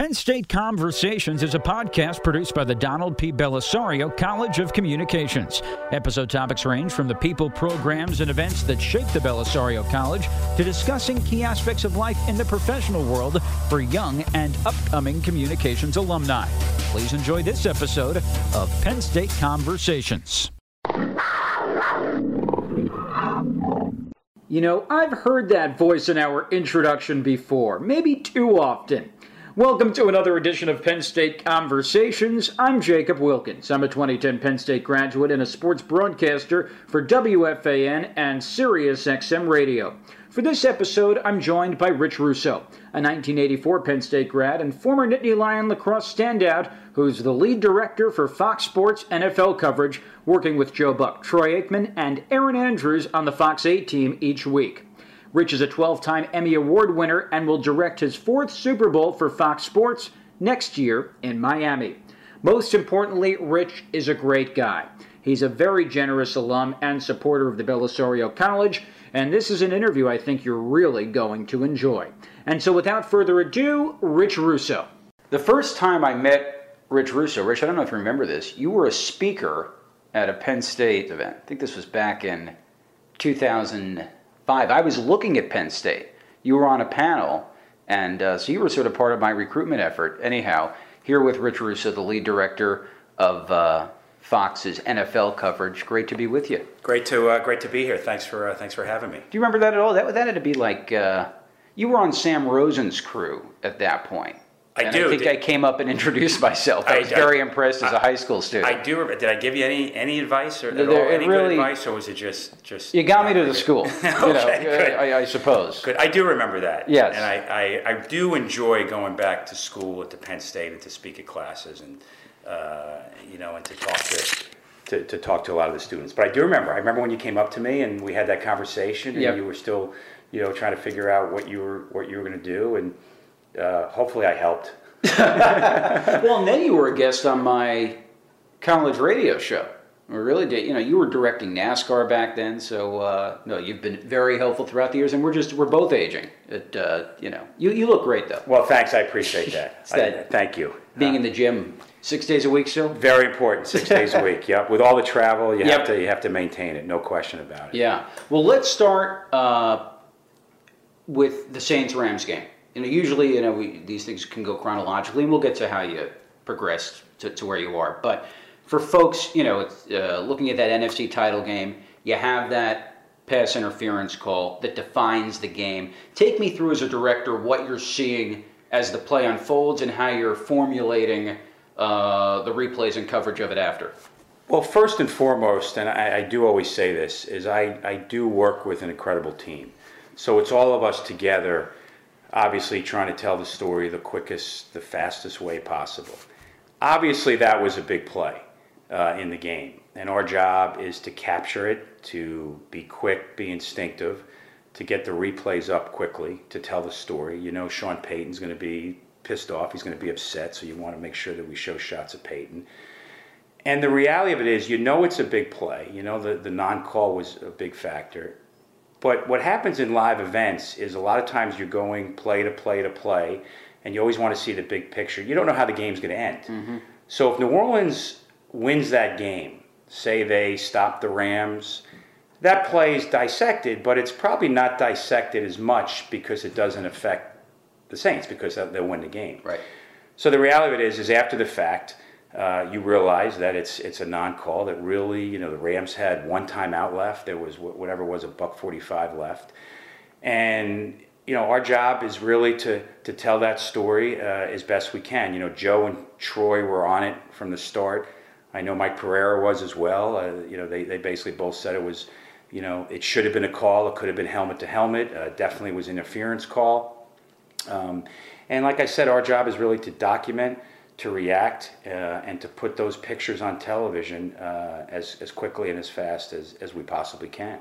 Penn State Conversations is a podcast produced by the Donald P. Bellisario College of Communications. Episode topics range from the people, programs, and events that shape the Bellisario College to discussing key aspects of life in the professional world for young and upcoming communications alumni. Please enjoy this episode of Penn State Conversations. You know, I've heard that voice in our introduction before, maybe too often. Welcome to another edition of Penn State Conversations. I'm Jacob Wilkins. I'm a 2010 Penn State graduate and a sports broadcaster for WFAN and SiriusXM Radio. For this episode, I'm joined by Rich Russo, a 1984 Penn State grad and former Nittany Lion lacrosse standout who's the lead director for Fox Sports NFL coverage, working with Joe Buck, Troy Aikman, and Erin Andrews on the Fox A team each week. Rich is a 12 time Emmy Award winner and will direct his fourth Super Bowl for Fox Sports next year in Miami. Most importantly, Rich is a great guy. He's a very generous alum and supporter of the Bellisario College, and this is an interview I think you're really going to enjoy. And so, without further ado, Rich Russo. The first time I met Rich Russo, Rich, I don't know if you remember this, you were a speaker at a Penn State event. I think this was back in 2000 five, I was looking at Penn State. You were on a panel, and uh, so you were sort of part of my recruitment effort. Anyhow, here with Rich Russo, the lead director of uh, Fox's NFL coverage. Great to be with you. Great to uh, great to be here. Thanks for uh, thanks for having me. Do you remember that at all? That that had to be like uh, you were on Sam Rosen's crew at that point. I and do. I think Did- I came up and introduced myself. I, I- was very I- impressed as a high school student. I do. Did I give you any any advice or at There- all? Any really- good advice, or was it just just? you got me to the school. good? you know, okay. I, I suppose. Good. I do remember that. Yes. And I, I, I do enjoy going back to school at the Penn State and to speak at classes and uh, you know and to talk to. To, to talk to a lot of the students, but I do remember. I remember when you came up to me and we had that conversation, and Yep. you were still, you know, trying to figure out what you were what you were going to do, and uh, hopefully I helped. Well, and then you were a guest on my college radio show. We really did. You know, you were directing NASCAR back then, so uh, no, you've been very helpful throughout the years, and we're just we're both aging. It, uh, you know, you you look great though. Well, thanks. I appreciate that. That- I- thank you. Being Uh, in the gym six days a week still. Very important, six days a week. Yep, with all the travel, you Yep. have to you have to maintain it. No question about it. Yeah. Well, let's start uh, with the Saints Rams game. You know, usually, you know, we, these things can go chronologically, and we'll get to how you progressed to, to where you are. But for folks, you know, uh, looking at that NFC title game, you have that pass interference call that defines the game. Take me through as a director what you're seeing as the play unfolds and how you're formulating uh, the replays and coverage of it after. Well, first and foremost, and I, I do always say this, is I, I do work with an incredible team. So it's all of us together, obviously trying to tell the story the quickest, the fastest way possible. Obviously, that was a big play uh, in the game, and our job is to capture it, to be quick, be instinctive, to get the replays up quickly, to tell the story. You know, Sean Payton's going to be pissed off, he's going to be upset, so you want to make sure that we show shots of Payton. And the reality of it is, you know, it's a big play. You know, the, the non call was a big factor. But what happens in live events is a lot of times you're going play to play to play, and you always want to see the big picture. You don't know how the game's going to end. Mm-hmm. So if New Orleans wins that game, say they stop the Rams, that play is dissected, but it's probably not dissected as much because it doesn't affect the Saints because they'll they'll win the game. Right. So the reality of it is, is after the fact, uh, you realize that it's it's a non-call. That really, you know, the Rams had one timeout left. There was wh- whatever was a buck forty-five left, and you know our job is really to to tell that story uh, as best we can. You know, Joe and Troy were on it from the start. I know Mike Pereira was as well. Uh, you know, they they basically both said it was, you know, it should have been a call. It could have been helmet to helmet. Uh, definitely was interference call. Um, and like I said, our job is really to document, to react, uh, and to put those pictures on television uh, as, as quickly and as fast as, as we possibly can.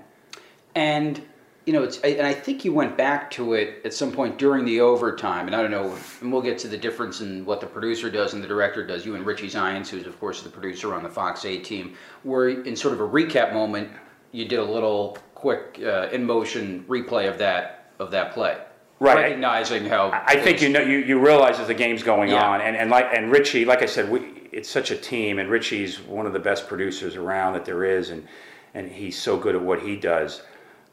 And you know, it's and I think you went back to it at some point during the overtime, and I don't know, and we'll get to the difference in what the producer does and the director does. You and Richie Zyontz, who's of course the producer on the Fox A team, were in sort of a recap moment. You did a little quick uh, in motion replay of that of that play. Right. recognizing how. I think you know you, you realize as the game's going Yeah. on, and, and like and Richie, like I said, we, it's such a team, and Richie's one of the best producers around that there is, and and he's so good at what he does.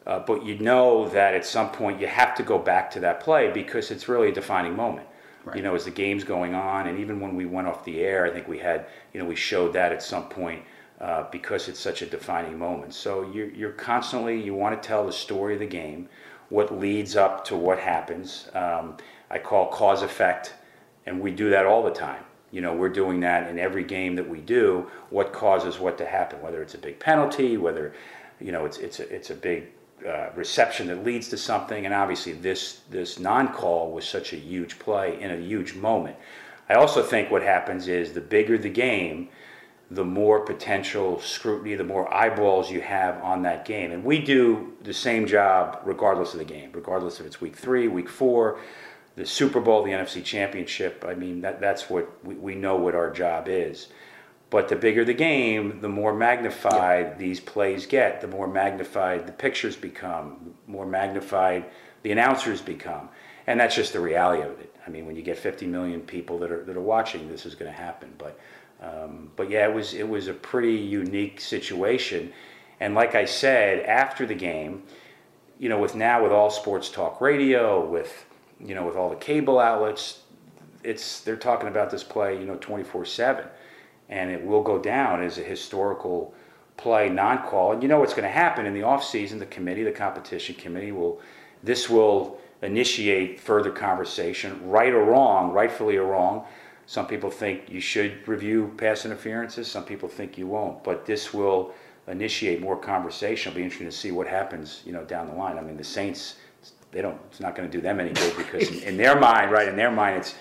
Uh, but you know that at some point you have to go back to that play because it's really a defining moment. You know, as the game's going on, and even when we went off the air, I think we had, you know, we showed that at some point uh, because it's such a defining moment. So you're, you're constantly, you want to tell the story of the game, what leads up to what happens. Um, I call cause effect, and we do that all the time. You know, we're doing that in every game that we do. What causes what to happen? Whether it's a big penalty, whether you know it's it's a, it's a big uh, reception that leads to something, and obviously this this non-call was such a huge play in a huge moment. I also think what happens is the bigger the game, the more potential scrutiny, the more eyeballs you have on that game. And we do the same job regardless of the game, regardless if it's week three, week four, the Super Bowl, the NFC Championship. I mean, that, that's what we, we know what our job is. But the bigger the game, the more magnified these plays get, the more magnified the pictures become, more magnified the announcers become. And that's just the reality of it. I mean, when you get 50 million people that are, that are watching, this is going to happen. But, um, but yeah, it was, it was a pretty unique situation. And like I said, after the game, you know, with now with all sports talk radio, with, you know, with all the cable outlets, it's, they're talking about this play, you know, 24 7 and it will go down as a historical play non-call. And you know what's going to happen in the off-season? The committee, the competition committee, will this will initiate further conversation, right or wrong, rightfully or wrong. Some people think you should review pass interferences. Some people think you won't. But this will initiate more conversation. It'll be interesting to see what happens, you know, down the line. I mean, the Saints, they don't. It's not going to do them any good because in, in their mind, right? In their mind, it's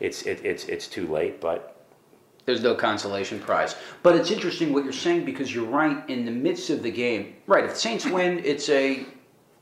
it's it, it's it's too late. But There's no consolation prize. But it's interesting what you're saying because you're right in the midst of the game. Right, if the Saints win, it's a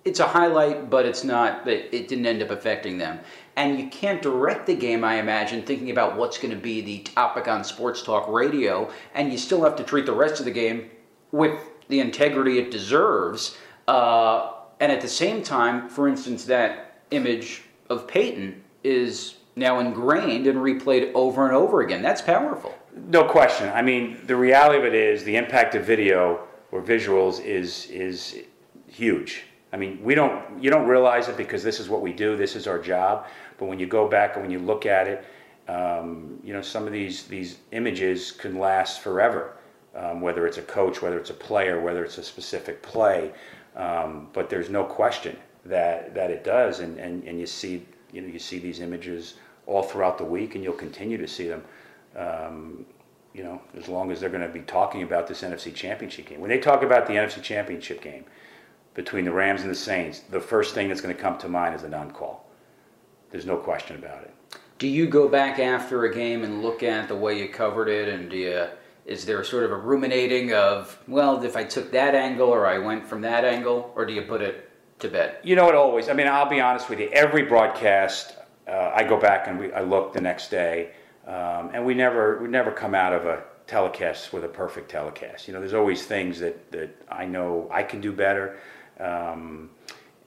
it's a highlight, but it's not it, it didn't end up affecting them. And you can't direct the game, I imagine, thinking about what's going to be the topic on sports talk radio, and you still have to treat the rest of the game with the integrity it deserves. Uh, and at the same time, for instance, that image of Payton is now ingrained and replayed over and over again. That's powerful. No question. I mean, the reality of it is the impact of video or visuals is is huge. I mean, we don't you don't realize it because this is what we do. This is our job. But when you go back and when you look at it, um, you know, some of these these images can last forever. Um, whether it's a coach, whether it's a player, whether it's a specific play, um, but there's no question that that it does, and, and, and you see you know you see these images all throughout the week, and you'll continue to see them um, you know, as long as they're going to be talking about this NFC Championship game. When they talk about the NFC Championship game between the Rams and the Saints, the first thing that's going to come to mind is a non-call. There's no question about it. Do you go back after a game and look at the way you covered it, and do you, is there sort of a ruminating of, well, if I took that angle or I went from that angle, or do you put it to bed? You know, it always. I mean, I'll be honest with you. Every broadcast, uh, I go back and we, I look the next day, um, and we never we never come out of a telecast with a perfect telecast. You know, there's always things that that I know I can do better, um,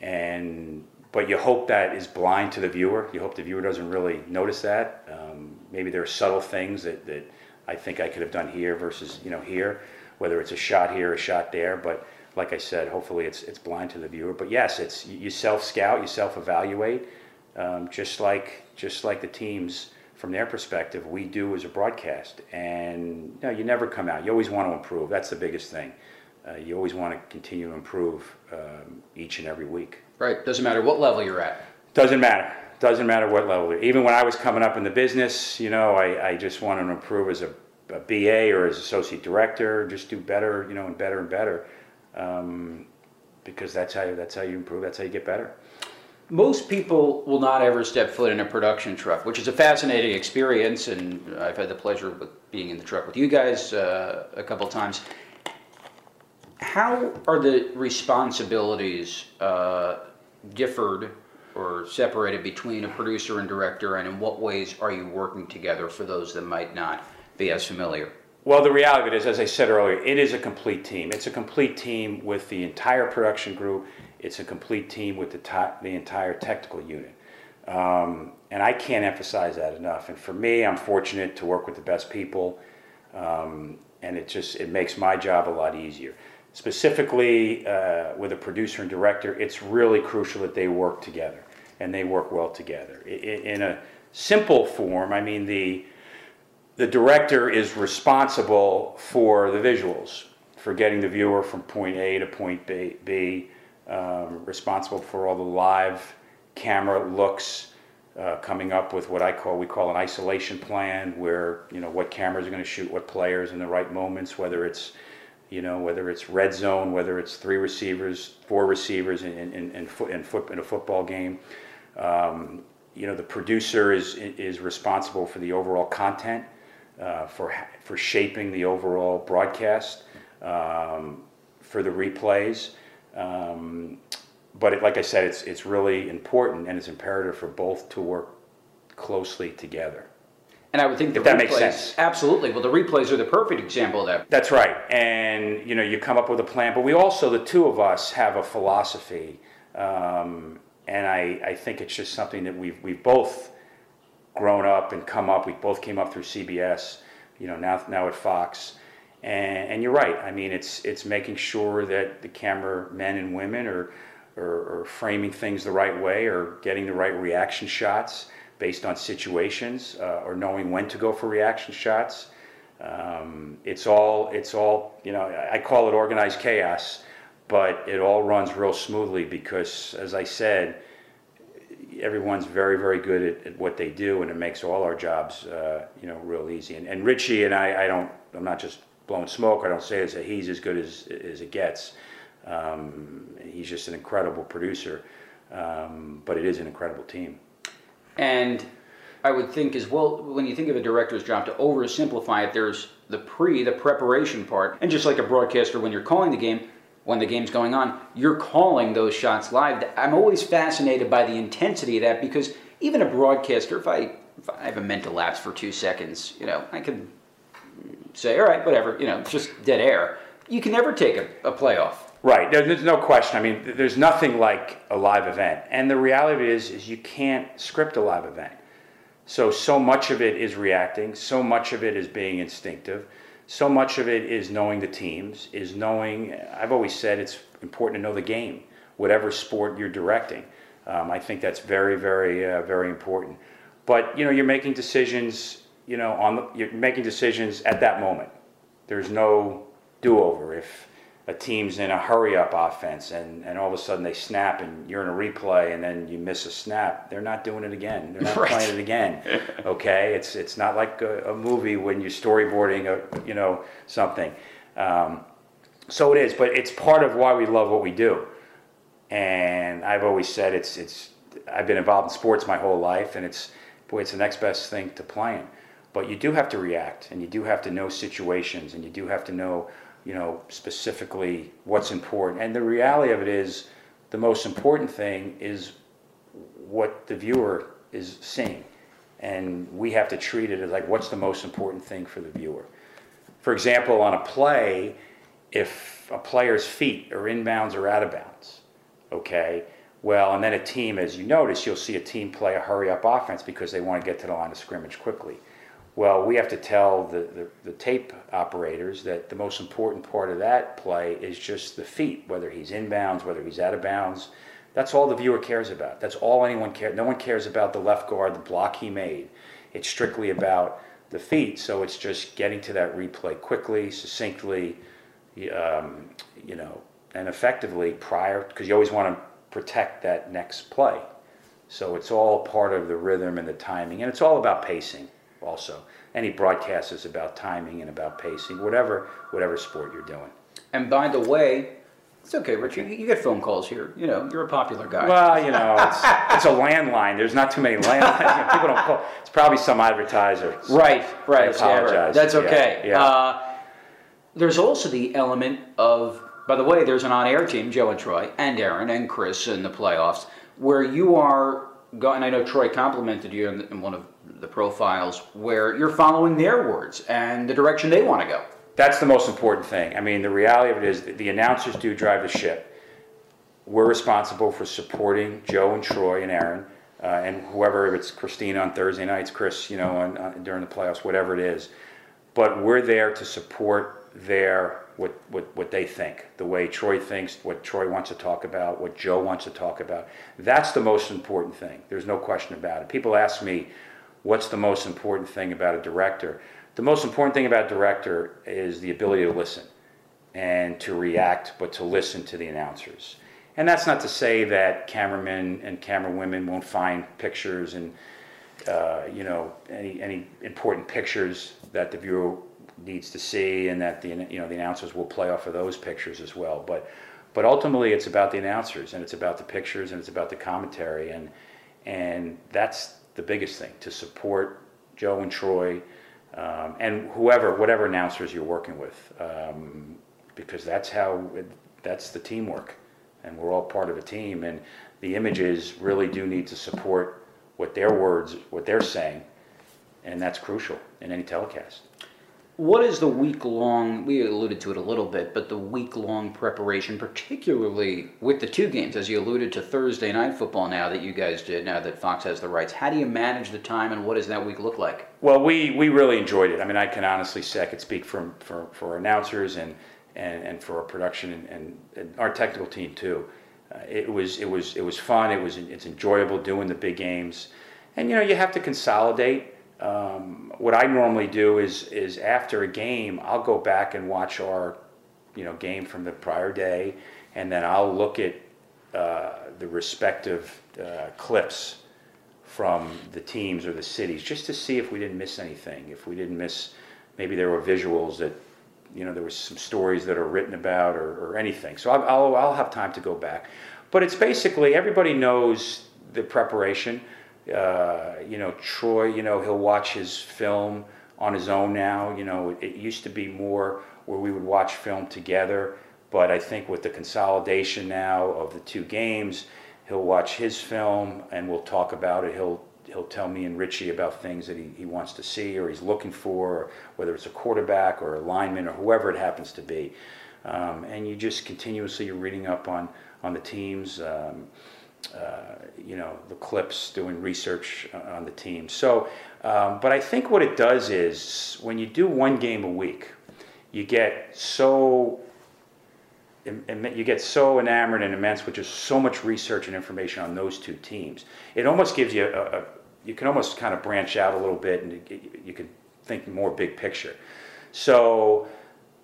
and but you hope that is blind to the viewer. You hope the viewer doesn't really notice that. Um, maybe there are subtle things that, that I think I could have done here versus you know here, whether it's a shot here, a shot there. But like I said, hopefully it's it's blind to the viewer. But yes, it's you self scout, you self evaluate, um, just like just like the teams from their perspective, we do as a broadcast. And you, know, you never come out. You always want to improve. That's the biggest thing. Uh, you always want to continue to improve um, each and every week. Right. Doesn't matter what level you're at. Doesn't matter. Doesn't matter what level. Even when I was coming up in the business, you know, I, I just wanted to improve as a, a BA or as associate director. Just do better, you know, and better and better, um, because that's how you, that's how you improve. That's how you get better. Most people will not ever step foot in a production truck, which is a fascinating experience, and I've had the pleasure of being in the truck with you guys uh, a couple times. How are the responsibilities uh, differed or separated between a producer and director, and in what ways are you working together for those that might not be as familiar? Well, the reality of it is, as I said earlier, it is a complete team. It's a complete team with the entire production group. It's a complete team with the, ti- the entire technical unit. Um, and I can't emphasize that enough. And for me, I'm fortunate to work with the best people, um, and it just it makes my job a lot easier. Specifically, uh, with a producer and director, it's really crucial that they work together and they work well together. In, a simple form, I mean the the director is responsible for the visuals, for getting the viewer from point A to point B, B um, responsible for all the live camera looks, uh, coming up with what I call we call an isolation plan, where you know what cameras are going to shoot what players in the right moments, whether it's you know whether it's red zone, whether it's three receivers, four receivers in in, in, in, in, in a football game. Um, you know the producer is is responsible for the overall content, uh, for for shaping the overall broadcast, um, for the replays. Um, but it, like I said, it's it's really important and it's imperative for both to work closely together. And I would think the that replays, makes sense. absolutely. Well, the replays are the perfect example of that. That's right, and you know you come up with a plan, but we also the two of us have a philosophy, um, and I, I think it's just something that we've we've both grown up and come up. We both came up through CBS, you know now now at Fox, and, and you're right. I mean it's it's making sure that the camera men and women are are, are framing things the right way, or getting the right reaction shots based on situations, uh, or knowing when to go for reaction shots. Um, it's all it's all you know. I call it organized chaos, but it all runs real smoothly because, as I said, everyone's very very good at, at what they do, and it makes all our jobs uh, you know real easy. And, and Richie and I, I don't. I'm not just blowing smoke. I don't say it. He's as good as as it gets. Um, he's just an incredible producer, um, but it is an incredible team. And I would think as well, when you think of a director's job, to oversimplify it, there's the pre, the preparation part. And just like a broadcaster, when you're calling the game, when the game's going on, you're calling those shots live. I'm always fascinated by the intensity of that because even a broadcaster, if I, if I have a mental lapse for two seconds, you know, I can say, all right, whatever, you know, it's just dead air. You can never take a, a playoff. Right. There, there's no question. I mean, there's nothing like a live event, and the reality is, is you can't script a live event. So, so much of it is reacting. So much of it is being instinctive. So much of it is knowing the teams. Is knowing. I've always said it's important to know the game, whatever sport you're directing. Um, I think that's very, very, uh, very important. But you know, you're making decisions. You know, on the, you're making decisions at that moment. There's no do-over if a team's in a hurry-up offense and, and all of a sudden they snap and you're in a replay and then you miss a snap. They're not doing it again. They're not Right. playing it again. Okay, it's it's not like a, a movie when you're storyboarding a you know something. Um, so it is, but it's part of why we love what we do. And I've always said it's it's I've been involved in sports my whole life, and it's boy, it's the next best thing to playing. But you do have to react, and you do have to know situations, and you do have to know, you know, specifically what's important. And the reality of it is, the most important thing is what the viewer is seeing, and we have to treat it as like what's the most important thing for the viewer. For example, on a play, if a player's feet are inbounds or out of bounds, okay, well, and then a team, as you notice, you'll see a team play a hurry up offense because they want to get to the line of scrimmage quickly. Well, we have to tell the, the, the tape operators that the most important part of that play is just the feet, whether he's inbounds, whether he's out of bounds. That's all the viewer cares about. That's all anyone cares. No one cares about the left guard, the block he made. It's strictly about the feet. So it's just getting to that replay quickly, succinctly, um, you know, and effectively prior, because you always want to protect that next play. So it's all part of the rhythm and the timing, and it's all about pacing. Also, any broadcast is about timing and about pacing, whatever whatever sport you're doing. And by the way, it's okay, Rich. You, you get phone calls here. You know, you're a popular guy. Well, you know, it's, it's a landline. There's not too many landlines. You know, people don't call. It's probably some advertiser. Right, right. I yeah, apologize. That's Yeah, okay. yeah. Uh, there's also the element of, by the way, there's an on-air team, Joe and Troy, and Erin and Chris in the playoffs, where you are going. I know Troy complimented you in, in one of the profiles, where you're following their words and the direction they want to go. That's the most important thing. I mean, the reality of it is the announcers do drive the ship. We're responsible for supporting Joe and Troy and Erin uh, and whoever, if it's Christine on Thursday nights, Chris, you know, on, on, during the playoffs, whatever it is. But we're there to support their what, what, what they think, the way Troy thinks, what Troy wants to talk about, what Joe wants to talk about. That's the most important thing. There's no question about it. People ask me, what's the most important thing about a director? The most important thing about a director is the ability to listen and to react, but to listen to the announcers. And that's not to say that cameramen and camera women won't find pictures and uh, you know any any important pictures that the viewer needs to see, and that the you know the announcers will play off of those pictures as well. But but ultimately, it's about the announcers, and it's about the pictures, and it's about the commentary, and and that's the biggest thing to support Joe and Troy, um, and whoever whatever announcers you're working with, um, because that's how that's the teamwork and we're all part of a team. And the images really do need to support what their words, what they're saying, and that's crucial in any telecast. What is the week long? We alluded to it a little bit, but the week long preparation, particularly with the two games, as you alluded to Thursday night football now that you guys did, now that Fox has the rights. How do you manage the time and what does that week look like? Well, we, we really enjoyed it. I mean, I can honestly say I could speak from, for, for announcers and and, and for our production and, and, and our technical team too. Uh, it was it was it was fun. It was it's enjoyable doing the big games, and you know you have to consolidate. Um, what I normally do is is after a game, I'll go back and watch our you know game from the prior day, and then I'll look at uh, the respective uh, clips from the teams or the cities just to see if we didn't miss anything. If we didn't miss, maybe there were visuals that you know there was some stories that are written about or, or anything. So I'll, I'll, I'll have time to go back. But it's basically everybody knows the preparation. Uh, you know, Troy. You know, he'll watch his film on his own now. You know, it, it used to be more where we would watch film together. But I think with the consolidation now of the two games, he'll watch his film and we'll talk about it. He'll he'll tell me and Richie about things that he, he wants to see or he's looking for, whether it's a quarterback or a lineman or whoever it happens to be. Um, and you just continuously you're reading up on on the teams, um, you know, the clips, doing research on the team. So, um, but I think what it does is when you do one game a week, you get so you get so enamored and immense with just so much research and information on those two teams. It almost gives you a, a you can almost kind of branch out a little bit and you can think more big picture. So,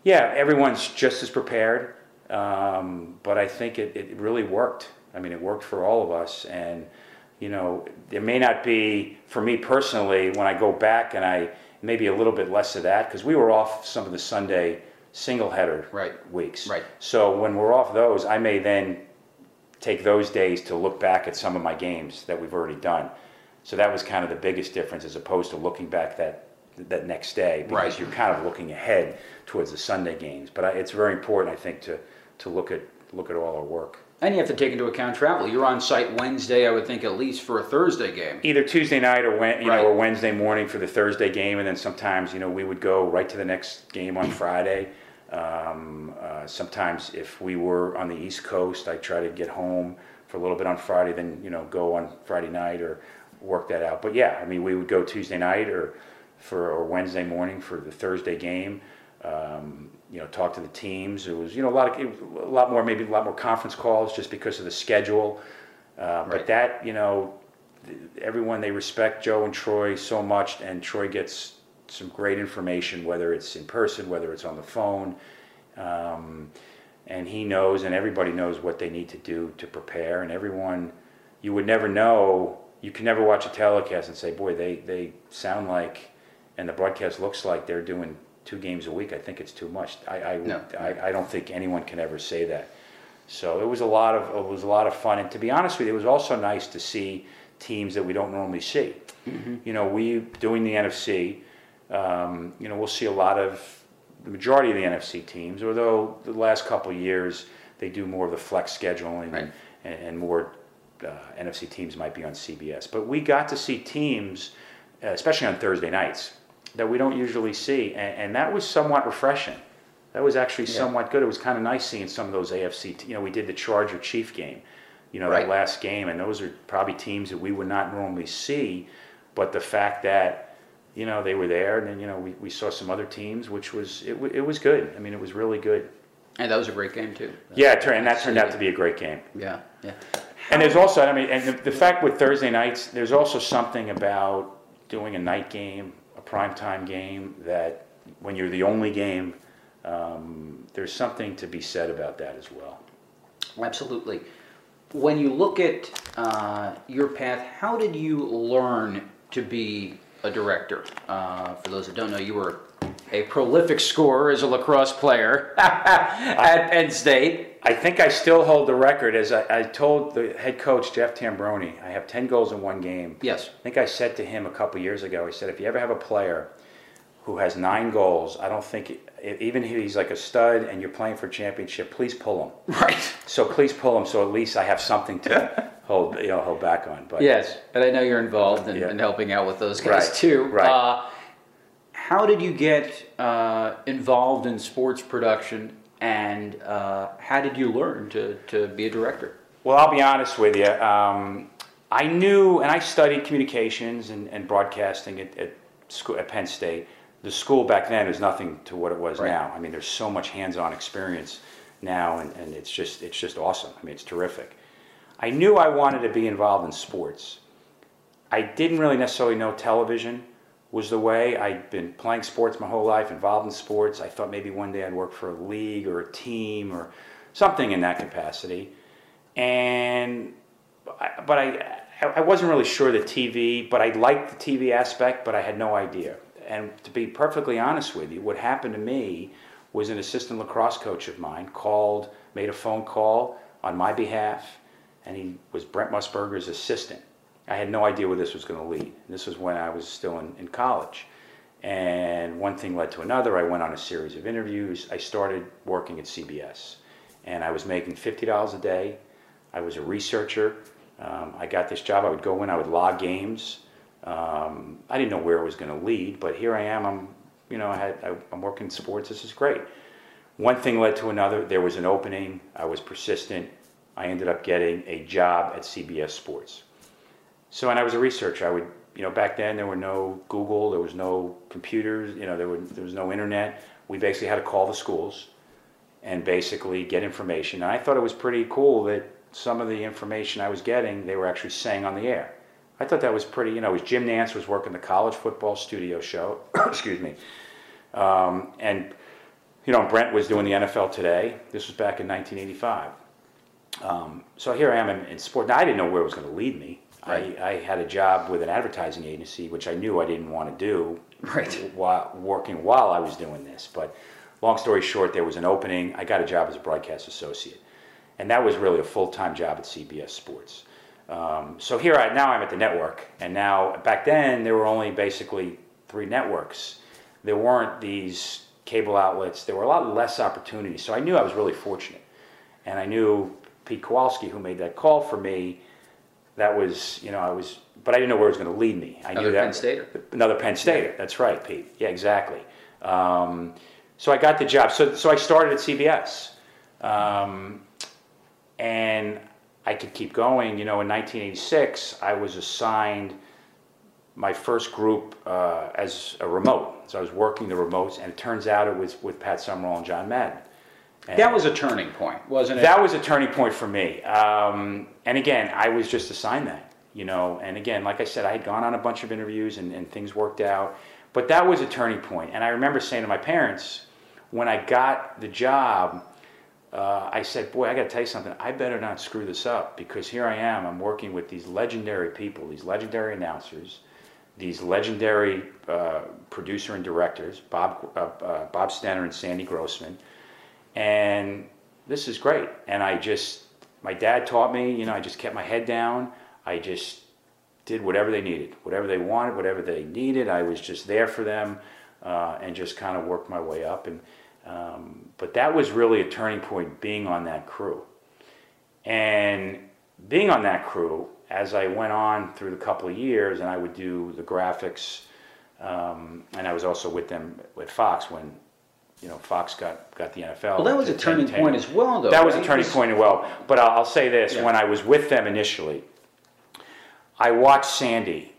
yeah, everyone's just as prepared, um, but I think it, it really worked. I mean, it worked for all of us. And, you know, it may not be, for me personally, when I go back and I, maybe a little bit less of that, because we were off some of the Sunday single header right. weeks. Right. So when we're off those, I may then take those days to look back at some of my games that we've already done. So that was kind of the biggest difference as opposed to looking back that that next day because right. you're kind of looking ahead towards the Sunday games. But I, it's very important, I think, to to look at look at all our work. And you have to take into account travel. You're on site Wednesday, I would think, at least for a Thursday game. Either Tuesday night or when, you right. know, or Wednesday morning for the Thursday game, and then sometimes you know we would go right to the next game on Friday. Um, uh, sometimes if we were on the East Coast, I try to get home for a little bit on Friday, then you know go on Friday night or work that out. But yeah, I mean, we would go Tuesday night or for or Wednesday morning for the Thursday game. Um, you know, talk to the teams. It was you know a lot of a lot more maybe a lot more conference calls just because of the schedule. Uh, right. But that you know, everyone they respect Joe and Troy so much, and Troy gets some great information whether it's in person, whether it's on the phone. Um, and he knows, and everybody knows what they need to do to prepare. And everyone, you would never know you can never watch a telecast and say, boy, they, they sound like, and the broadcast looks like they're doing two games a week. I think it's too much. I, I, no. I, I don't think anyone can ever say that. So it was a lot of it was a lot of fun, and to be honest with you, it was also nice to see teams that we don't normally see. Mm-hmm. You know, we doing the NFC. Um, you know, we'll see a lot of the majority of the NFC teams, although the last couple of years they do more of the flex scheduling right. and, and, more uh, NFC teams might be on CBS. But we got to see teams, uh, especially on Thursday nights, that we don't usually see, and, and that was somewhat refreshing. That was actually yeah. somewhat good. It was kind of nice seeing some of those AFC. you know, we did the Charger Chief game. you know, Right. that last game, and those are probably teams that we would not normally see. But the fact that, you know, they were there, and then, you know, we, we saw some other teams, which was, it, it was good. I mean, it was really good. And that was a great game too. Yeah, it turned, and that turned out to be a great game. Yeah, yeah. And there's also, I mean, and the, the fact with Thursday nights, there's also something about doing a night game, a primetime game, that when you're the only game, um, there's something to be said about that as well. Absolutely. When you look at uh, your path, how did you learn to be a director? Uh, for those that don't know, you were A prolific scorer as a lacrosse player at Penn State. I think I still hold the record as I, I told the head coach, Jeff Tambroni, I have 10 goals in one game. yes, I think I said to him a couple years ago, I said, if you ever have a player who has nine goals, I don't think, even if he's like a stud and you're playing for championship, please pull him. Right. So please pull him, so at least I have something to hold, you know, hold back on. But Yes, and I know you're involved in, Yeah. in helping out with those guys Right, too. right. Uh, how did you get uh, involved in sports production, and uh, how did you learn to, to be a director? Well, I'll be honest with you. Um, I knew, and I studied communications and, and broadcasting at, at, school, at Penn State. The school back then was nothing to what it was Right. now. I mean, there's so much hands-on experience now, and, and it's just it's just awesome. I mean, it's terrific. I knew I wanted to be involved in sports. I didn't really necessarily know television was the way. I'd been playing sports my whole life, involved in sports. I thought maybe one day I'd work for a league or a team or something in that capacity. And but I I wasn't really sure the TV, but I liked the TV aspect, but I had no idea. And to be perfectly honest with you, what happened to me was an assistant lacrosse coach of mine called, made a phone call on my behalf, and he was Brent Musburger's assistant. I had no idea where this was going to lead. This was when I was still in, in college. And one thing led to another. I went on a series of interviews. I started working at CBS. And I was making $50 a day. I was a researcher. Um, I got this job. I would go in, I would log games. Um, I didn't know where it was going to lead, but here I am. I'm, you know, I had, I, I'm working in sports. This is great. One thing led to another. There was an opening. I was persistent. I ended up getting a job at CBS Sports. So, and I was a researcher. I would, you know, back then there were no Google, there was no computers, you know, there, were, there was no internet. We basically had to call the schools and basically get information. And I thought it was pretty cool that some of the information I was getting, they were actually saying on the air. I thought that was pretty, you know, was Jim Nantz was working the college football studio show, excuse me. Um, and, you know, Brent was doing the NFL today. This was back in 1985. Um, so here I am in, in sport. Now I didn't know where it was going to lead me. Right. I, I had a job with an advertising agency, which I knew I didn't want to do Right. while working while I was doing this. But long story short, there was an opening. I got a job as a broadcast associate, and that was really a full time job at CBS Sports. Um, so here I now I'm at the network, and now back then there were only basically three networks. There weren't these cable outlets. There were a lot less opportunities. So I knew I was really fortunate, and I knew Pete Kowalski, who made that call for me. That was, you know, I was, but I didn't know where it was going to lead me. I Another knew that Penn Stater. Another Penn Stater. That's right, Pete. Yeah, exactly. Um, so I got the job. So so I started at CBS, um, and I could keep going. You know, in 1986, I was assigned my first group uh, as a remote. So I was working the remotes, and it turns out it was with Pat Summerall and John Madden. And- That was a turning point, wasn't it? that was a turning point for me. Um, and again, I was just assigned that, you know. And again, like I said, I had gone on a bunch of interviews and, and things worked out. But that was a turning point. And I remember saying to my parents, when I got the job, uh, I said, Boy, I got to tell you something. I better not screw this up because here I am. I'm working with these legendary people, these legendary announcers, these legendary uh, producer and directors, Bob, uh, uh, Bob Stenner and Sandy Grossman and this is great. And I just, my dad taught me, you know, I just kept my head down. I just did whatever they needed, whatever they wanted, whatever they needed. I was just there for them, uh, and just kind of worked my way up. And um, but that was really a turning point, being on that crew, and being on that crew as I went on through the couple of years, and I would do the graphics, um, and I was also with them with Fox when you know, Fox got, got the NFL. Well, that was a turning point as well, though. That was a turning point as well. But I'll, I'll say this: Yeah. when I was with them initially, I watched Sandy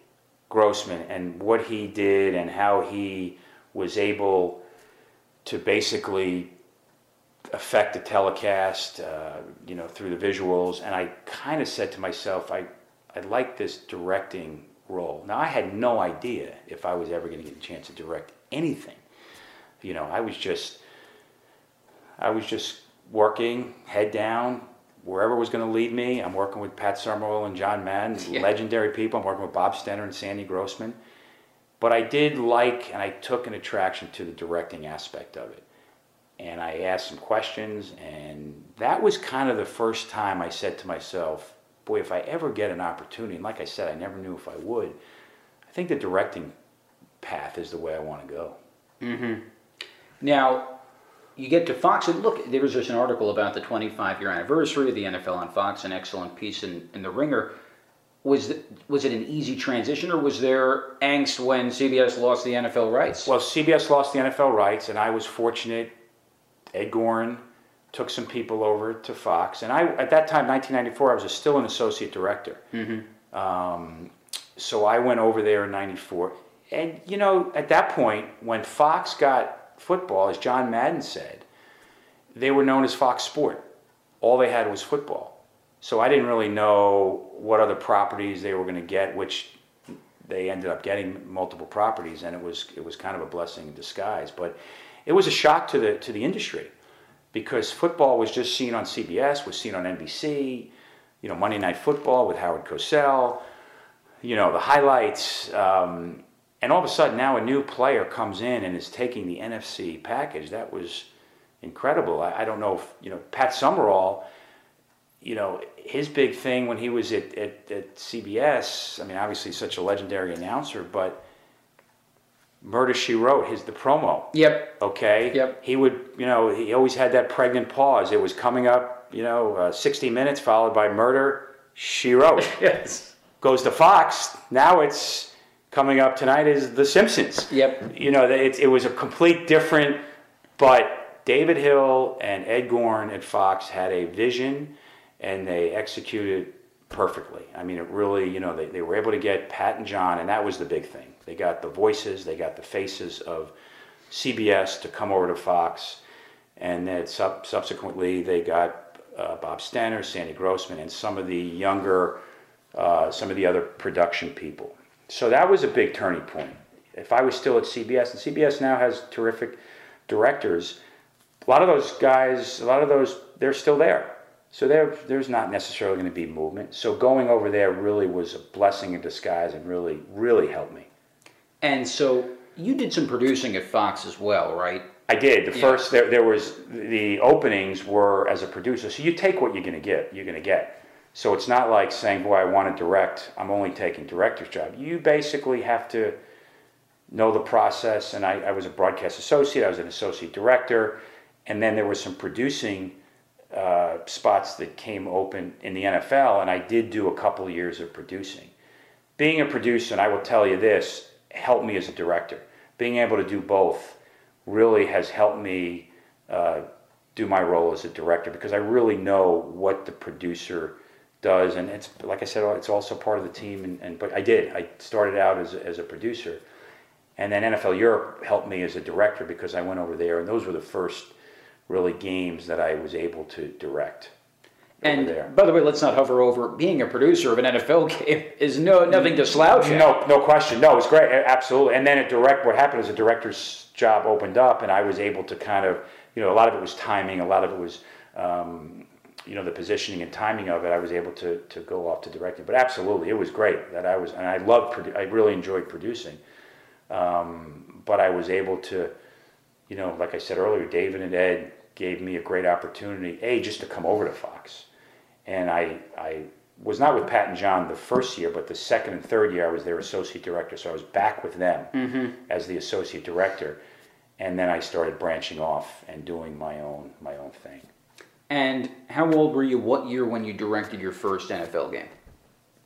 Grossman and what he did and how he was able to basically affect the telecast, uh, you know, through the visuals. And I kind of said to myself, I, I like this directing role. Now, I had no idea if I was ever going to get a chance to direct anything. You know, I was just, I was just working, head down, wherever was going to lead me. I'm working with Pat Summerall and John Madden, Yeah. legendary people. I'm working with Bob Stenner and Sandy Grossman. But I did like, and I took an attraction to the directing aspect of it. And I asked some questions, and that was kind of the first time I said to myself, boy, if I ever get an opportunity, and like I said, I never knew if I would, I think the directing path is the way I want to go. Mm-hmm. Now, you get to Fox, and look, there was just an article about the 25 year anniversary of the NFL on Fox, an excellent piece in, in The Ringer. Was, th- was it an easy transition, or was there angst when CBS lost the NFL rights? Well, CBS lost the NFL rights, and I was fortunate. Ed Goren took some people over to Fox, and I at that time, 1994, I was still an associate director. Um, so I went over there in '94, and you know, at that point, when Fox got football, as John Madden said, they were known as Fox Sport. All they had was football. So I didn't really know what other properties they were going to get, which they ended up getting multiple properties, and it was it was kind of a blessing in disguise. But it was a shock to the to the industry because football was just seen on CBS, was seen on NBC, you know, Monday Night Football with Howard Cosell, you know, the highlights, um, and all of a sudden now a new player comes in and is taking the NFC package. That was incredible. I, I don't know if you know Pat Summerall you know, his big thing when he was at, at, at CBS, I mean, obviously such a legendary announcer, but Murder She Wrote, his the promo, yep. okay? Yep. He would, you know, he always had that pregnant pause. It was coming up, you know, uh, 60 minutes followed by Murder She Wrote. Yes. Goes to Fox. Now it's coming up tonight is The Simpsons Yep. you know, it, it was a complete different, but David Hill and Ed Goren at Fox had a vision and they executed perfectly. I mean, it really, you know, they, they were able to get Pat and John, and that was the big thing. They got the voices, they got the faces of CBS to come over to Fox, and then sub- subsequently they got uh, Bob Stenner, Sandy Grossman, and some of the younger, uh, some of the other production people. So that was a big turning point. If I was still at CBS, and CBS now has terrific directors, a lot of those guys, a lot of those, they're still there. So there, there's not necessarily going to be movement. So going over there really was a blessing in disguise and really, really helped me. And so you did some producing at Fox as well, right? I did. The Yeah. first there, there was the openings were as a producer. So you take what you're going to get. You're going to get. So it's not like saying, "Boy, I want to direct. I'm only taking director's job." You basically have to know the process. And I, I was a broadcast associate. I was an associate director, and then there was some producing uh, spots that came open in the NFL, and I did do a couple years of producing. Being a producer, and I will tell you this, helped me as a director. Being able to do both really has helped me uh, do my role as a director because I really know what the producer does, and it's like I said, it's also part of the team. And, and but I did. I started out as a, as a producer, and then NFL Europe helped me as a director because I went over there, and those were the first really games that I was able to direct. And there. by the way, let's not hover over being a producer of an NFL game is no nothing to slouch at. No, no question. No, it's great. Absolutely. And then a direct. What happened is a director's job opened up, and I was able to kind of, you know, a lot of it was timing. A lot of it was, um, you know, the positioning and timing of it. I was able to to go off to directing. But absolutely, it was great that I was, and I loved. produ- I really enjoyed producing. Um, but I was able to, you know, like I said earlier, David and Ed gave me a great opportunity. A just to come over to Fox, and I I was not with Pat and John the first year, but the second and third year I was their associate director. So I was back with them as the associate director, and then I started branching off and doing my own my own thing. And how old were you? What year when you directed your first NFL game?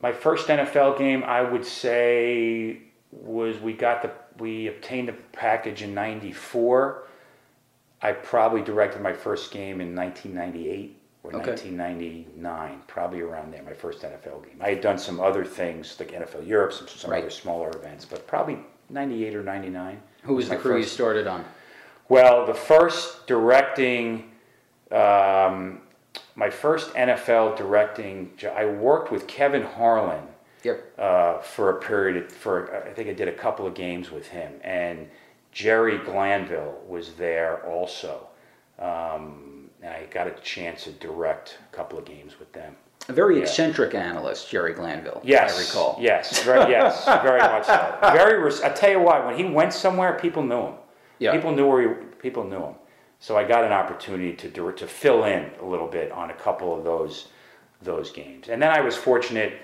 My first NFL game, I would say, was we got the we obtained the package in '94. I probably directed my first game in 1998 or Okay. 1999, probably around there, my first NFL game. I had done some other things like NFL Europe, some, some Right. other smaller events, but probably 98 or 99. Who was the my crew you started on? Well, the first directing, um, my first NFL directing, I worked with Kevin Harlan Yep. uh, for a period, for I think I did a couple of games with him, and Jerry Glanville was there also. Um, and I got a chance to direct a couple of games with them. A very Yeah. eccentric analyst, Jerry Glanville. Yes, I recall. Yes, very, yes, very much so. Very. Res- I tell you what, when he went somewhere, people knew him. Yeah. People knew where he, people knew him. So I got an opportunity to do to fill in a little bit on a couple of those those games, and then I was fortunate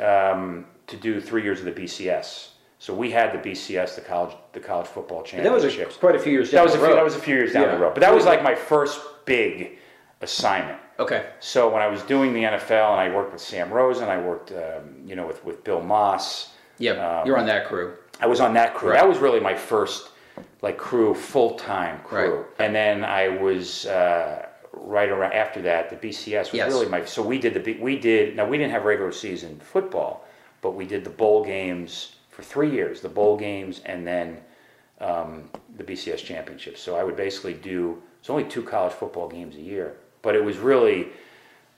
um, to do three years of the BCS. So we had the BCS, the college the college football championship. That was a, quite a few years down that was a the few, road. that was a few years down Yeah. the road, but that was like my first big assignment. Okay. So when I was doing the NFL and I worked with Sam Rosen, I worked, um, you know, with, with Bill Maas. Yep. Um, You're on that crew. I was on that crew. Right. That was really my first like crew, full time crew. Right. And then I was uh, right around after that. The BCS was Yes. really my. So we did the we did now we didn't have regular season football, but we did the bowl games for three years. The bowl games and then um, the BCS championships. So I would basically do. It's only two college football games a year, but it was really.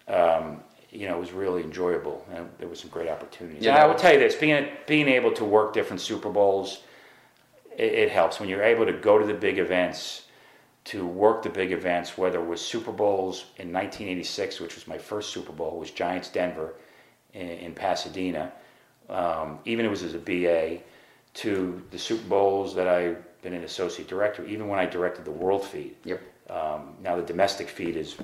Um, you know, it was really enjoyable, and there was some great opportunities. Yeah, and I will tell you this: being being able to work different Super Bowls, it, it helps when you're able to go to the big events, to work the big events. Whether it was Super Bowls in 1986, which was my first Super Bowl, was Giants Denver in, in Pasadena. Um, even it was as a BA, to the Super Bowls that I've been an associate director. Even when I directed the World Feed. Yep. Um, now the domestic feed is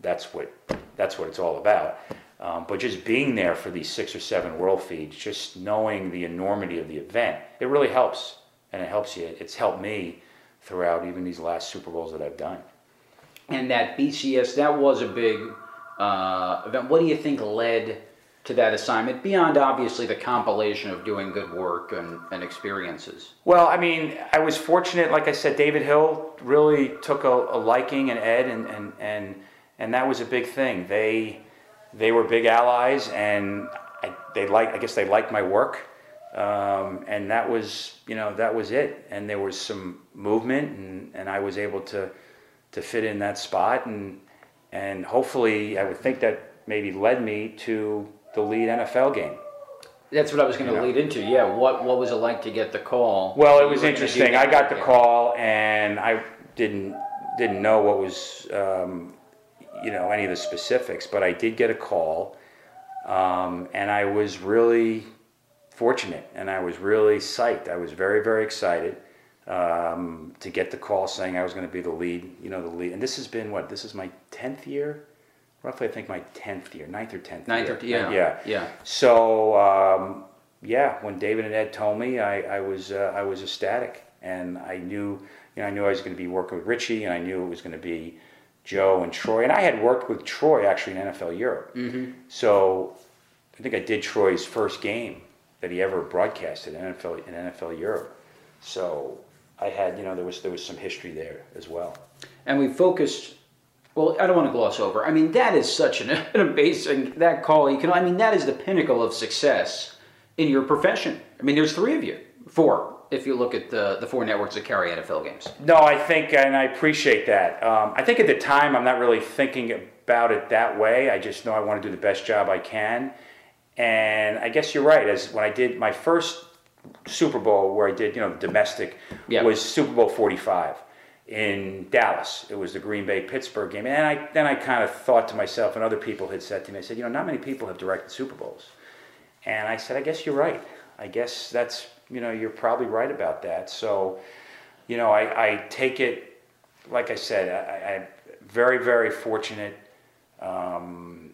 that's what that's what it's all about. Um, but just being there for these six or seven world feeds, just knowing the enormity of the event, it really helps, and it helps you. It's helped me throughout even these last Super Bowls that I've done. And that BCS, that was a big uh, event. What do you think led to that assignment beyond obviously the compilation of doing good work and, and experiences? Well, I mean, I was fortunate. Like I said, David Hill really took a, a liking and Ed, and, and and and that was a big thing. They they were big allies, and I, they like. I guess they liked my work, um, and that was you know that was it. And there was some movement, and, and I was able to to fit in that spot, and and hopefully, I would think that maybe led me to the lead NFL game. That's what I was going to Yeah. lead into. Yeah. What What was it like to get the call? Well, it was were gonna do interesting. I got the call, and I didn't didn't know what was um, you know any of the specifics, but I did get a call, um, and I was really fortunate, and I was really psyched. I was very very excited um, to get the call saying I was going to be the lead. You know, the lead, and this has been what? This is my tenth year, roughly. I think my tenth year, ninth or tenth. Ninth year. or yeah. yeah. Yeah. So um, yeah, when David and Ed told me, I, I was uh, I was ecstatic, and I knew you know I knew I was going to be working with Richie, and I knew it was going to be Joe and Troy, and I had worked with Troy actually in NFL Europe. Mm-hmm. So I think I did Troy's first game that he ever broadcasted in NFL in NFL Europe. So I had you know there was there was some history there as well. and we focused well i don't want to gloss over i mean that is such an, an amazing that call you can i mean that is the pinnacle of success in your profession i mean there's three of you four if you look at the the four networks that carry nfl games No, I think, and I appreciate that. Um, I think at the time, I'm not really thinking about it that way. I just know I want to do the best job I can. And I guess you're right. As when I did my first Super Bowl, where I did, you know, the domestic, Yeah. was Super Bowl 45 in Dallas. It was the Green Bay Pittsburgh game, and I then I kind of thought to myself, and other people had said to me, I said, you know, not many people have directed Super Bowls. And I said, I guess you're right. I guess that's, you know, you're probably right about that. So, you know, I, I take it, like I said, I, I'm very, very fortunate. Um,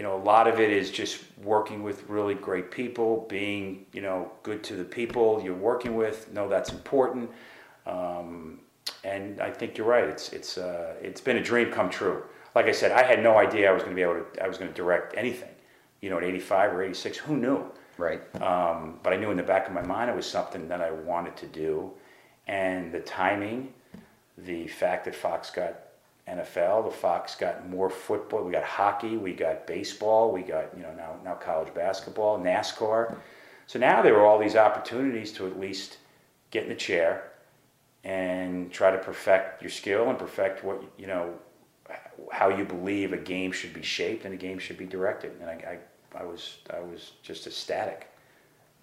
you know, a lot of it is just working with really great people, being, you know, good to the people you're working with. Know that's important. Um, and I think you're right. It's it's uh, it's been a dream come true. Like I said, I had no idea I was going to be able to. I was going to direct anything. You know, at 85 or 86, who knew? right Um, but I knew in the back of my mind it was something that I wanted to do, and the timing, the fact that Fox got NFL, the Fox got more football. We got hockey, we got baseball, we got you know now now college basketball, NASCAR. So now there were all these opportunities to at least get in the chair and try to perfect your skill and perfect what you know how you believe a game should be shaped and a game should be directed. And I, I, I was I was just ecstatic.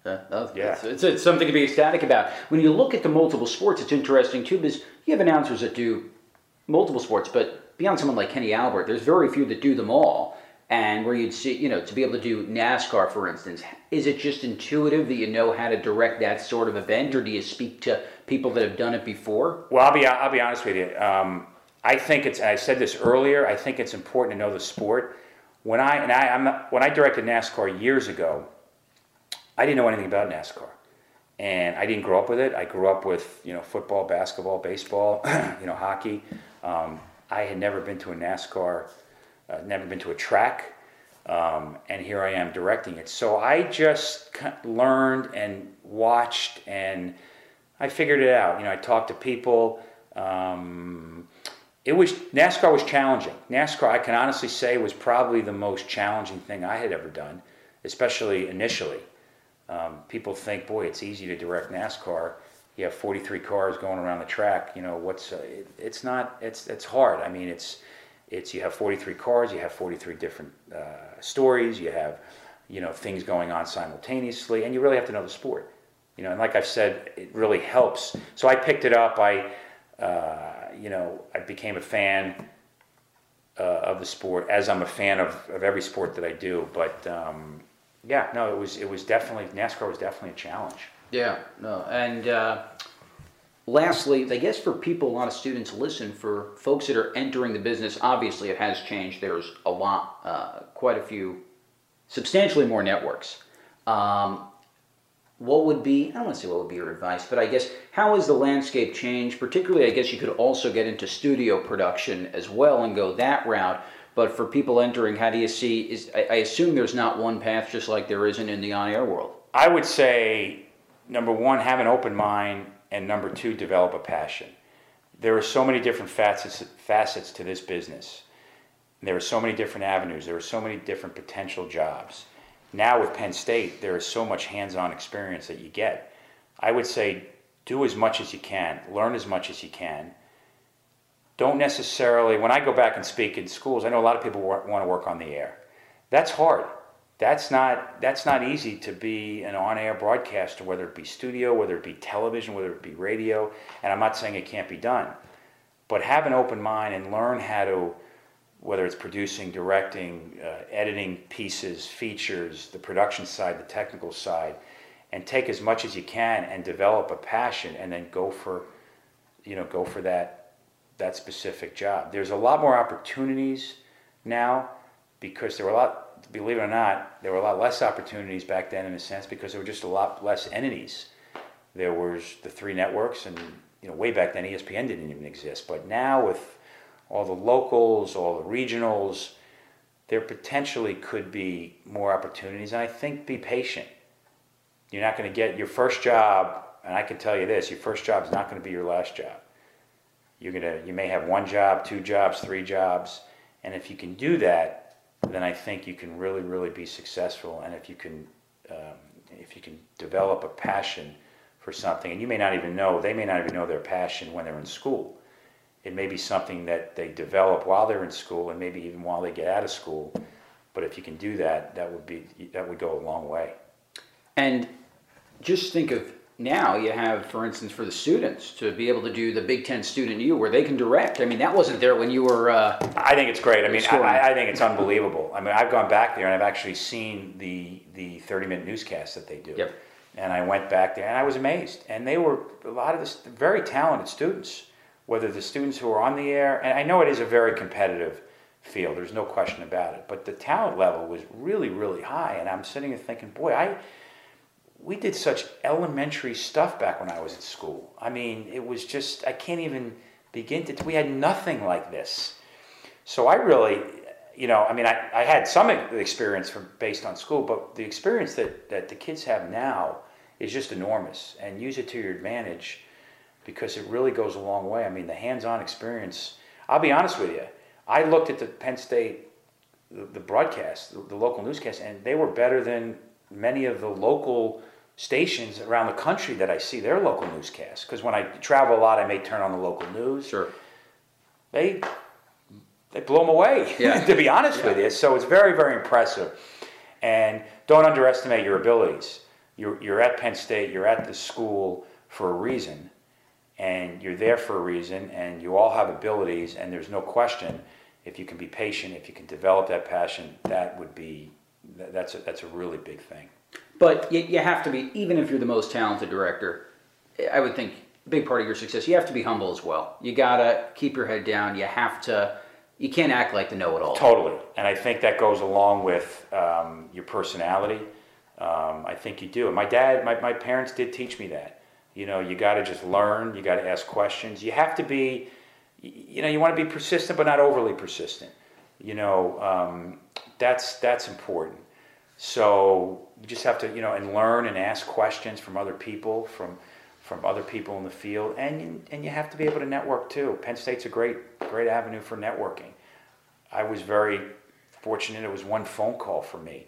Uh, yeah. It's, it's, it's, something to be ecstatic about. When you look at the multiple sports, it's interesting too because you have announcers that do multiple sports, but beyond someone like Kenny Albert, there's very few that do them all. And where you'd see, you know, to be able to do NASCAR, for instance, is it just intuitive that you know how to direct that sort of event, or do you speak to people that have done it before? Well, I'll be I'll be honest with you. Um, I think it's. I said this earlier. I think it's important to know the sport. When I and I, I'm when I directed NASCAR years ago, I didn't know anything about NASCAR, and I didn't grow up with it. I grew up with you know football, basketball, baseball, you know hockey. Um, I had never been to a NASCAR, uh, never been to a track, um, and here I am directing it. So I just learned and watched, and I figured it out. You know, I talked to people. Um, it was NASCAR was challenging. NASCAR, I can honestly say, was probably the most challenging thing I had ever done, especially initially. Um, people think, boy, it's easy to direct NASCAR you have 43 cars going around the track. You know what's uh, it, it's not it's it's hard. I mean it's it's you have 43 cars, you have 43 different uh, stories, you have you know things going on simultaneously, and you really have to know the sport. You know, and like I've said, it really helps. So I picked it up. I uh, you know I became a fan. Uh, of the sport, as I'm a fan of, of every sport that I do, but um, yeah, no, it was it was definitely NASCAR was definitely a challenge. Yeah, no, and uh, lastly, I guess for people, a lot of students listen. For folks that are entering the business, obviously it has changed. There's a lot, uh, quite a few, substantially more networks. Um, what would be, I don't want to say what would be your advice, but I guess how has the landscape changed? Particularly, I guess you could also get into studio production as well and go that route. But for people entering, how do you see? Is I, I assume there's not one path, just like there isn't in the on-air world. I would say number one, have an open mind, and number two, develop a passion. There are so many different facets, facets to this business. There are so many different avenues. There are so many different potential jobs. Now with Penn State, there is so much hands-on experience that you get. I would say do as much as you can, learn as much as you can. Don't necessarily, when I go back and speak in schools, I know a lot of people want to work on the air. That's hard that's not that's not easy to be an on-air broadcaster whether it be studio whether it be television whether it be radio and i'm not saying it can't be done but have an open mind and learn how to whether it's producing directing uh, editing pieces features the production side the technical side and take as much as you can and develop a passion and then go for you know go for that that specific job there's a lot more opportunities now because there were a lot believe it or not, there were a lot less opportunities back then in a sense because there were just a lot less entities. There was the three networks, and you know, way back then ESPN didn't even exist. But now with all the locals, all the regionals, there potentially could be more opportunities. And I think be patient. You're not going to get your first job, and I can tell you this: your first job is not going to be your last job. You're gonna, you may have one job, two jobs, three jobs, and if you can do that, then I think you can really, really be successful. And if you can, um, if you can develop a passion for something, and you may not even know, they may not even know their passion when they're in school. It may be something that they develop while they're in school, and maybe even while they get out of school. But if you can do that, that would be that would go a long way. And just think of now you have, for instance, for the students to be able to do the Big Ten Student U, where they can direct. I mean, that wasn't there when you were. Uh, I think it's great. I mean, I, I, think it's unbelievable. I mean, I've gone back there and I've actually seen the the thirty minute newscast that they do. Yep. And I went back there and I was amazed. And they were a lot of the very talented students. Whether the students who are on the air, and I know it is a very competitive field. There's no question about it. But the talent level was really, really high. And I'm sitting there thinking, boy, I we did such elementary stuff back when I was at school. I mean, it was just, I can't even begin to, we had nothing like this. So I really, you know, I mean, I, I had some experience from based on school, but the experience that, that the kids have now is just enormous and use it to your advantage because it really goes a long way. I mean, the hands-on experience. I'll be honest with you. I looked at the Penn State, the, broadcast, the local newscast, and they were better than many of the local stations around the country that I see their local newscasts. Because when I travel a lot, I may turn on the local news. Sure. They they blow them away. Yeah. to be honest Yeah. with you, so it's very very impressive. And don't underestimate your abilities. You're you're at Penn State. You're at the school for a reason, and you're there for a reason. And you all have abilities. And there's no question. If you can be patient, if you can develop that passion, that would be that's a, that's a really big thing. But you, you have to be, even if you're the most talented director, I would think a big part of your success, you have to be humble as well. You gotta keep your head down. You have to, you can't act like the know-it-all. Totally, and I think that goes along with um, your personality. Um, I think you do. And my dad, my, my parents did teach me that. You know, you got to just learn. You got to ask questions. You have to be, you know, you want to be persistent, but not overly persistent. You know, um, that's that's important. So you just have to, you know, and learn and ask questions from other people, from from other people in the field, and and you have to be able to network too. Penn State's a great great avenue for networking. I was very fortunate. It was one phone call for me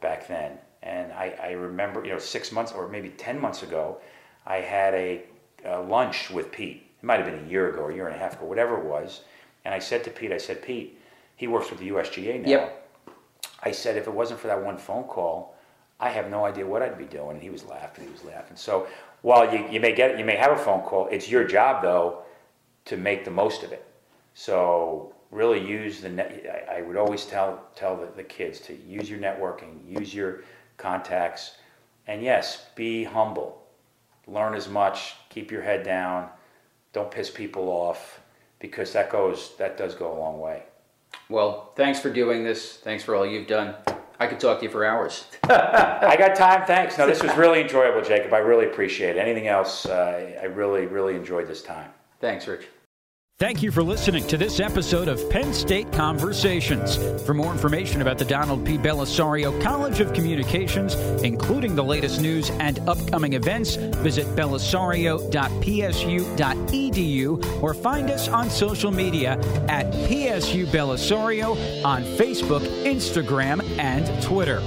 back then, and I, I remember, you know, six months or maybe ten months ago, I had a, a lunch with Pete. It might have been a year ago, a year and a half ago, whatever it was. And I said to Pete, I said, Pete, he works with the USGA now. Yep. I said, if it wasn't for that one phone call, I have no idea what I'd be doing. And he was laughing. He was laughing. So while you, you may get you may have a phone call, it's your job though to make the most of it. So really use the net. I, I would always tell tell the, the kids to use your networking, use your contacts, and yes, be humble. Learn as much. Keep your head down. Don't piss people off because that goes that does go a long way. Well, thanks for doing this. Thanks for all you've done. I could talk to you for hours. I got time. Thanks. No, this was really enjoyable, Jacob. I really appreciate it. Anything else? Uh, I really, really enjoyed this time. Thanks, Rich. Thank you for listening to this episode of Penn State Conversations. For more information about the Donald P. Bellisario College of Communications, including the latest news and upcoming events, visit bellisario.psu.edu or find us on social media at PSU Bellisario on Facebook, Instagram, and Twitter.